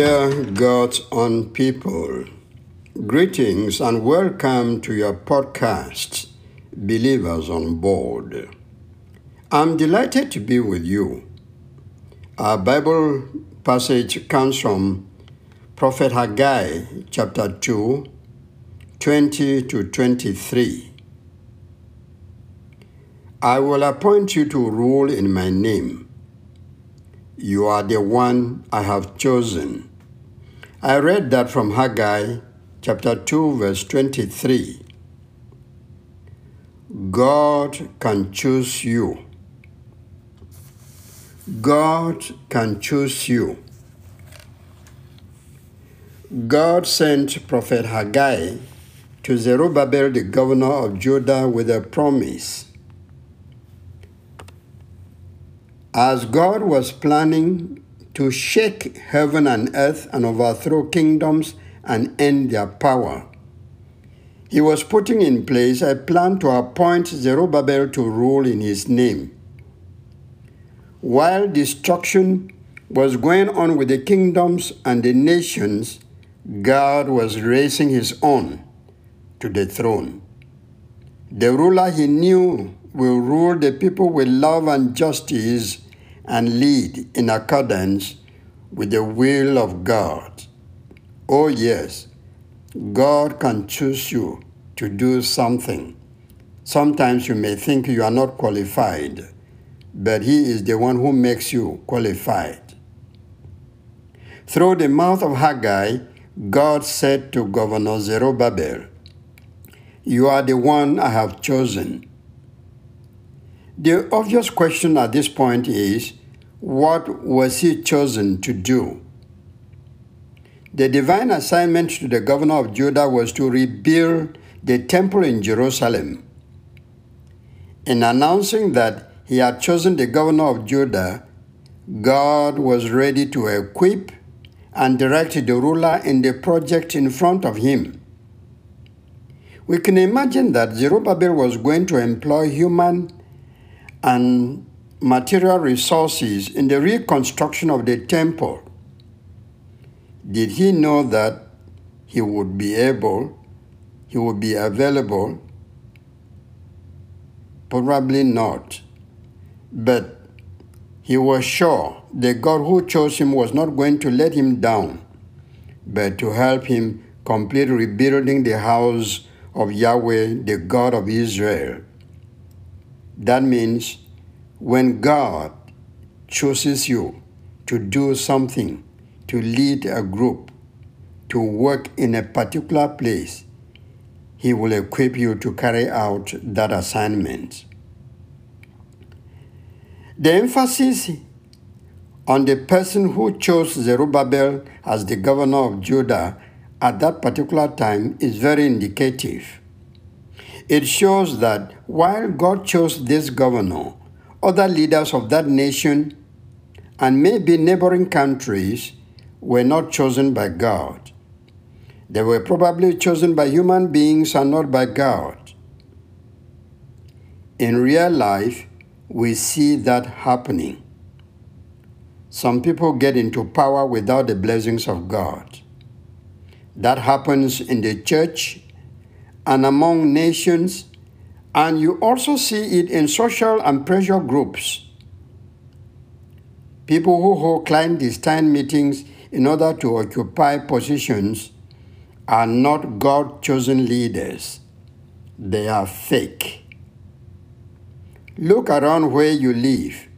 Dear God's own people, greetings and welcome to your podcast, Believers on Board. I'm delighted to be with you. Our Bible passage comes from Prophet Haggai, chapter 2, 20 to 23. I will appoint you to rule in my name you are the one I have chosen. I read that from Haggai chapter 2, verse 23. God can choose you. God can choose you. God sent Prophet Haggai to Zerubbabel, the governor of Judah, with a promise As God was planning to shake heaven and earth and overthrow kingdoms and end their power, he was putting in place a plan to appoint Zerubbabel to rule in his name. While destruction was going on with the kingdoms and the nations, God was raising his own to the throne. The ruler he knew will rule the people with love and justice and lead in accordance with the will of God. Oh, yes, God can choose you to do something. Sometimes you may think you are not qualified, but He is the one who makes you qualified. Through the mouth of Haggai, God said to Governor Zerubbabel, You are the one I have chosen the obvious question at this point is what was he chosen to do? The divine assignment to the governor of Judah was to rebuild the temple in Jerusalem. In announcing that he had chosen the governor of Judah, God was ready to equip and direct the ruler in the project in front of him. We can imagine that Zerubbabel was going to employ human and material resources in the reconstruction of the temple. Did he know that he would be able, he would be available? Probably not. But he was sure the God who chose him was not going to let him down, but to help him complete rebuilding the house of Yahweh, the God of Israel. That means when God chooses you to do something, to lead a group, to work in a particular place, He will equip you to carry out that assignment. The emphasis on the person who chose Zerubbabel as the governor of Judah at that particular time is very indicative. It shows that while God chose this governor, other leaders of that nation and maybe neighboring countries were not chosen by God. They were probably chosen by human beings and not by God. In real life, we see that happening. Some people get into power without the blessings of God. That happens in the church and among nations, and you also see it in social and pressure groups. People who hold clandestine meetings in order to occupy positions are not God chosen leaders, they are fake. Look around where you live,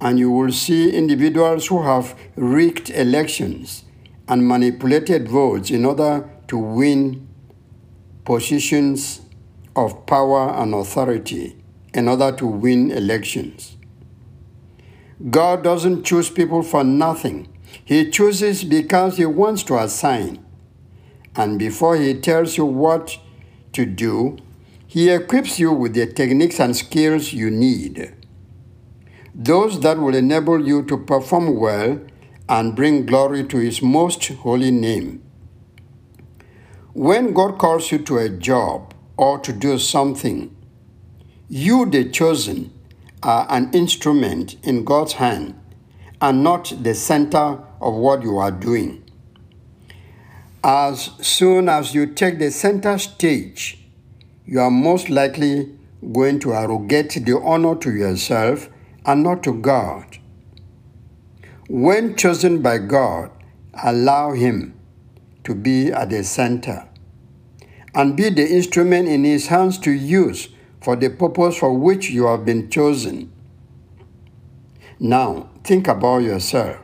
and you will see individuals who have rigged elections and manipulated votes in order to win positions of power and authority in order to win elections. God doesn't choose people for nothing. He chooses because He wants to assign. And before He tells you what to do, He equips you with the techniques and skills you need. Those that will enable you to perform well and bring glory to His most holy name. When God calls you to a job or to do something, you, the chosen, are an instrument in God's hand and not the center of what you are doing. As soon as you take the center stage, you are most likely going to arrogate the honor to yourself and not to God. When chosen by God, allow Him to be at the center and be the instrument in His hands to use for the purpose for which you have been chosen. Now, think about yourself.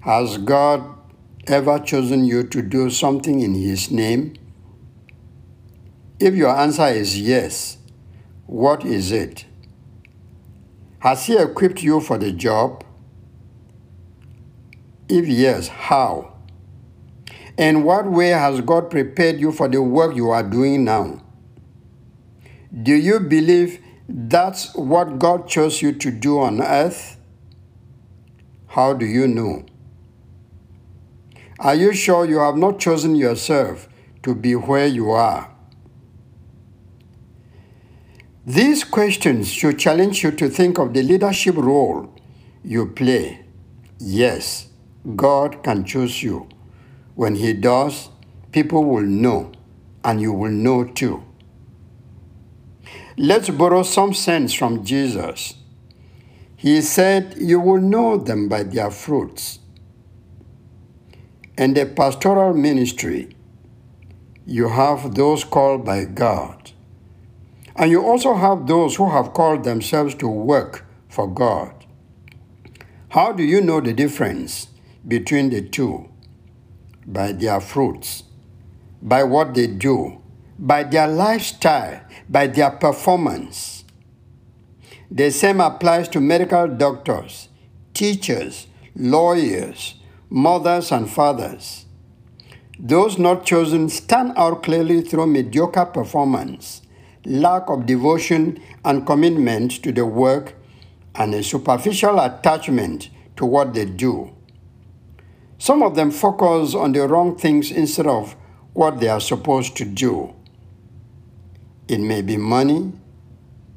Has God ever chosen you to do something in His name? If your answer is yes, what is it? Has He equipped you for the job? If yes, how? In what way has God prepared you for the work you are doing now? Do you believe that's what God chose you to do on earth? How do you know? Are you sure you have not chosen yourself to be where you are? These questions should challenge you to think of the leadership role you play. Yes, God can choose you. When He does, people will know, and you will know too. Let's borrow some sense from Jesus. He said, You will know them by their fruits. In the pastoral ministry, you have those called by God. And you also have those who have called themselves to work for God. How do you know the difference between the two? By their fruits, by what they do, by their lifestyle, by their performance. The same applies to medical doctors, teachers, lawyers, mothers, and fathers. Those not chosen stand out clearly through mediocre performance, lack of devotion and commitment to the work, and a superficial attachment to what they do. Some of them focus on the wrong things instead of what they are supposed to do. It may be money,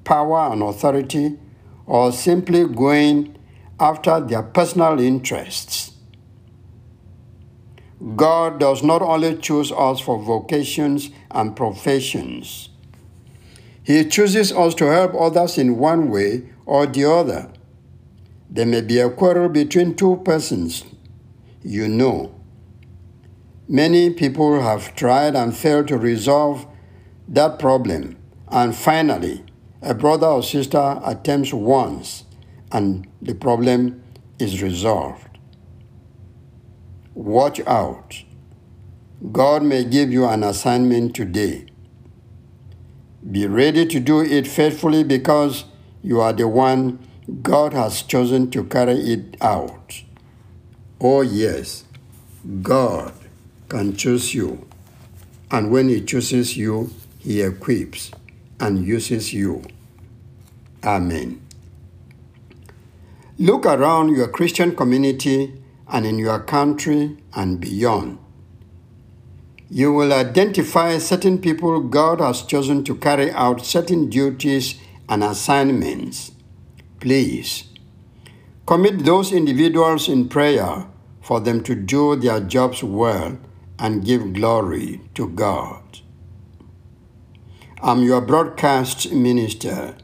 power, and authority, or simply going after their personal interests. God does not only choose us for vocations and professions, He chooses us to help others in one way or the other. There may be a quarrel between two persons, you know. Many people have tried and failed to resolve that problem. And finally, a brother or sister attempts once and the problem is resolved. Watch out. God may give you an assignment today. Be ready to do it faithfully because you are the one God has chosen to carry it out. Oh, yes, God can choose you. And when He chooses you, he equips and uses you. Amen. Look around your Christian community and in your country and beyond. You will identify certain people God has chosen to carry out certain duties and assignments. Please commit those individuals in prayer for them to do their jobs well and give glory to God. I'm your broadcast minister,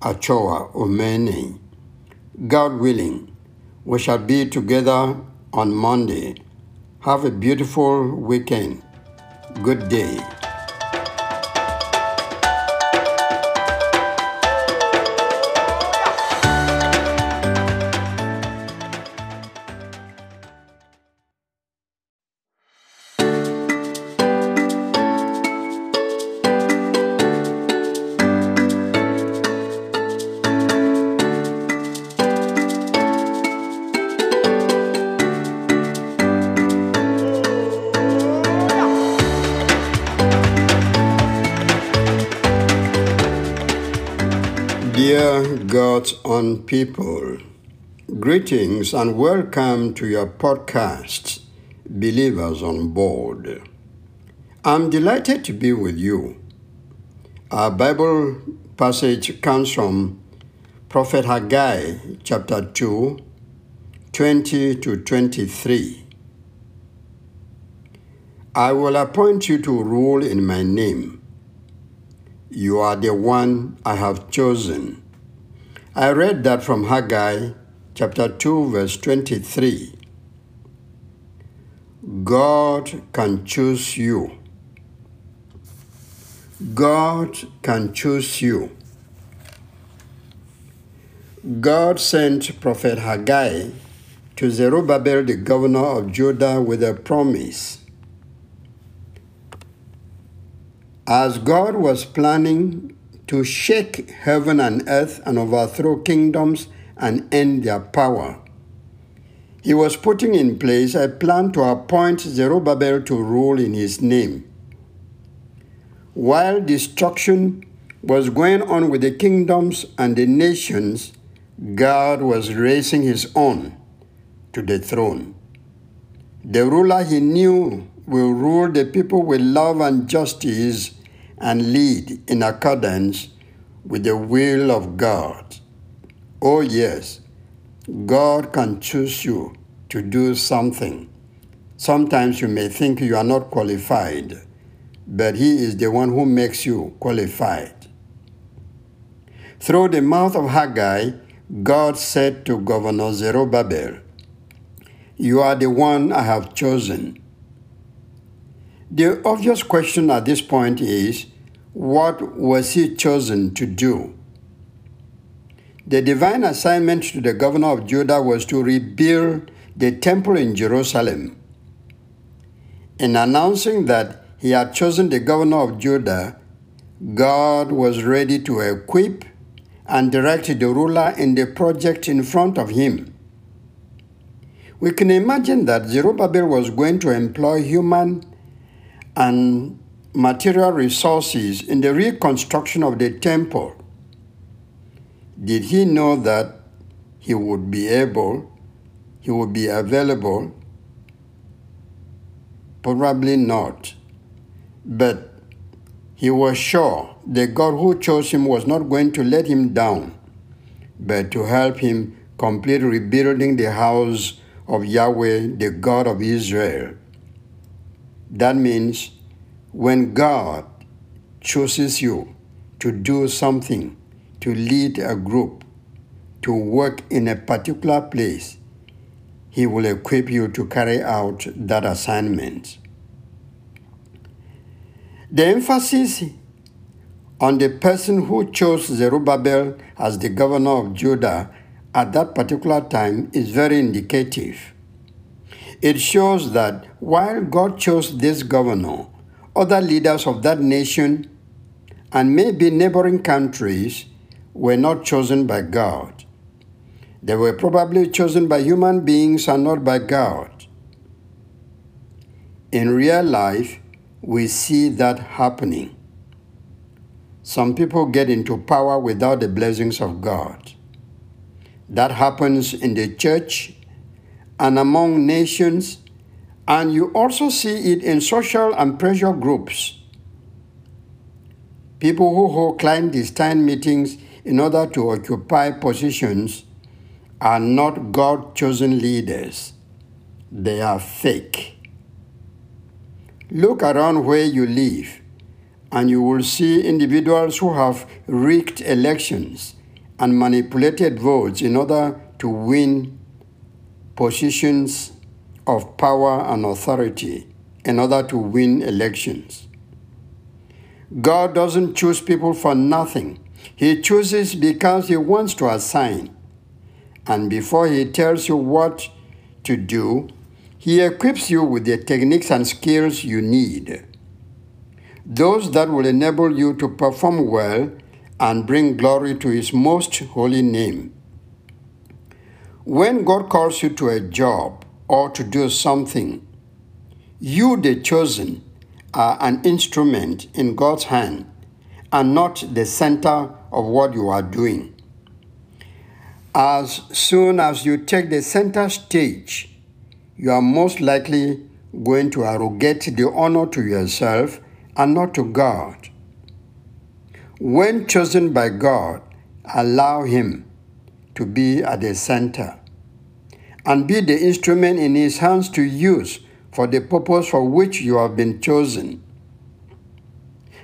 Achoa Omeni. God willing, we shall be together on Monday. Have a beautiful weekend. Good day. Dear God's own people, greetings and welcome to your podcast, Believers on Board. I'm delighted to be with you. Our Bible passage comes from Prophet Haggai, chapter 2, 20 to 23. I will appoint you to rule in my name. You are the one I have chosen. I read that from Haggai chapter 2, verse 23. God can choose you. God can choose you. God sent Prophet Haggai to Zerubbabel, the governor of Judah, with a promise. As God was planning to shake heaven and earth and overthrow kingdoms and end their power, he was putting in place a plan to appoint Zerubbabel to rule in his name. While destruction was going on with the kingdoms and the nations, God was raising his own to the throne. The ruler he knew will rule the people with love and justice and lead in accordance with the will of God. Oh, yes, God can choose you to do something. Sometimes you may think you are not qualified, but He is the one who makes you qualified. Through the mouth of Haggai, God said to Governor Zerubbabel, You are the one I have chosen. The obvious question at this point is, what was he chosen to do? The divine assignment to the governor of Judah was to rebuild the temple in Jerusalem. In announcing that he had chosen the governor of Judah, God was ready to equip and direct the ruler in the project in front of him. We can imagine that Zerubbabel was going to employ human and material resources in the reconstruction of the temple. Did he know that he would be able, he would be available? Probably not. But he was sure the God who chose him was not going to let him down, but to help him complete rebuilding the house of Yahweh, the God of Israel. That means when God chooses you to do something, to lead a group, to work in a particular place, He will equip you to carry out that assignment. The emphasis on the person who chose Zerubbabel as the governor of Judah at that particular time is very indicative. It shows that while God chose this governor, other leaders of that nation and maybe neighboring countries were not chosen by God. They were probably chosen by human beings and not by God. In real life, we see that happening. Some people get into power without the blessings of God. That happens in the church and among nations, and you also see it in social and pressure groups. People who hold clandestine meetings in order to occupy positions are not God chosen leaders, they are fake. Look around where you live, and you will see individuals who have rigged elections and manipulated votes in order to win positions of power and authority in order to win elections. God doesn't choose people for nothing. He chooses because He wants to assign. And before He tells you what to do, he equips you with the techniques and skills you need, those that will enable you to perform well and bring glory to His most holy name. When God calls you to a job or to do something, you, the chosen, are an instrument in God's hand and not the center of what you are doing. As soon as you take the center stage, you are most likely going to arrogate the honor to yourself and not to God. When chosen by God, allow Him to be at the center and be the instrument in His hands to use for the purpose for which you have been chosen.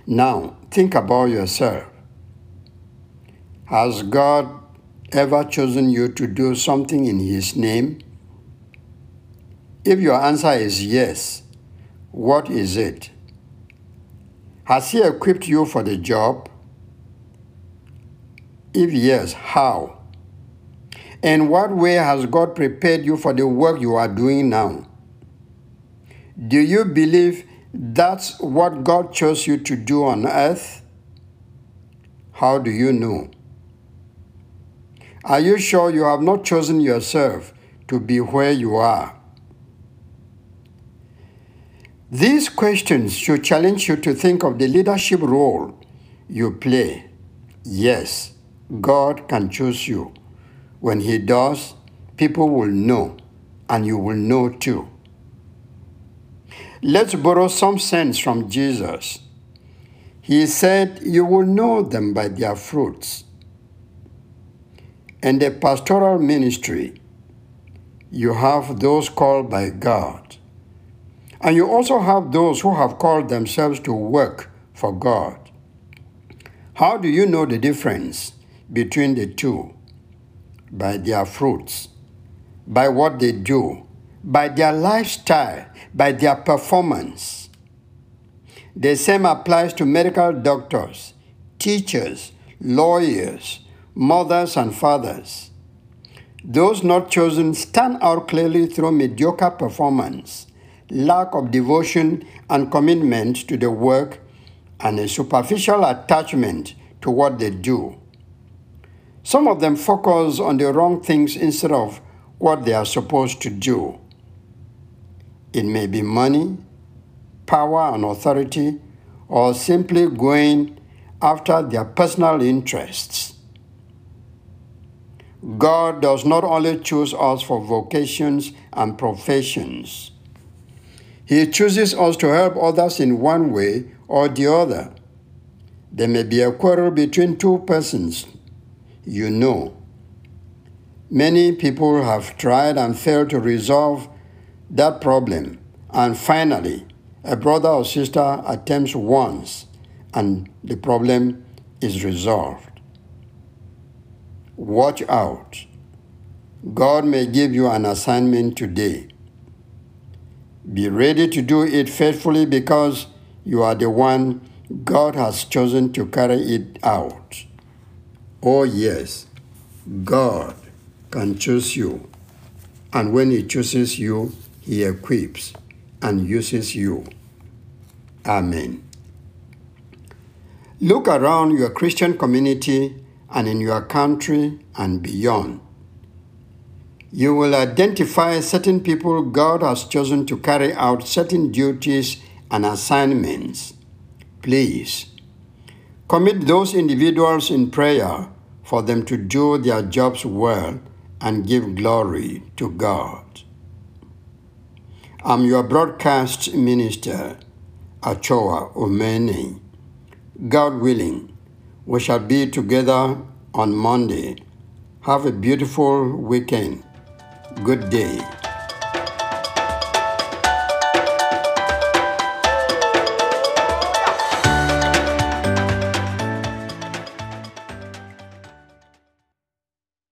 Now, think about yourself. Has God ever chosen you to do something in His name? If your answer is yes, what is it? Has He equipped you for the job? If yes, how? In what way has God prepared you for the work you are doing now? Do you believe that's what God chose you to do on earth? How do you know? Are you sure you have not chosen yourself to be where you are? These questions should challenge you to think of the leadership role you play. Yes, God can choose you. When He does, people will know, and you will know too. Let's borrow some sense from Jesus. He said, You will know them by their fruits. In the pastoral ministry, you have those called by God. And you also have those who have called themselves to work for God. How do you know the difference between the two? By their fruits, by what they do, by their lifestyle, by their performance. The same applies to medical doctors, teachers, lawyers, mothers, and fathers. Those not chosen stand out clearly through mediocre performance, lack of devotion and commitment to the work, and a superficial attachment to what they do. Some of them focus on the wrong things instead of what they are supposed to do. It may be money, power, and authority, or simply going after their personal interests. God does not only choose us for vocations and professions, He chooses us to help others in one way or the other. There may be a quarrel between two persons, you know. Many people have tried and failed to resolve that problem. And finally, a brother or sister attempts once and the problem is resolved. Watch out. God may give you an assignment today. Be ready to do it faithfully because you are the one God has chosen to carry it out. Oh, yes, God can choose you. And when He chooses you, he equips and uses you. Amen. Look around your Christian community and in your country and beyond. You will identify certain people God has chosen to carry out certain duties and assignments. Please commit those individuals in prayer for them to do their jobs well and give glory to God. I'm your broadcast minister, Achoa Omeni. God willing, we shall be together on Monday. Have a beautiful weekend. Good day.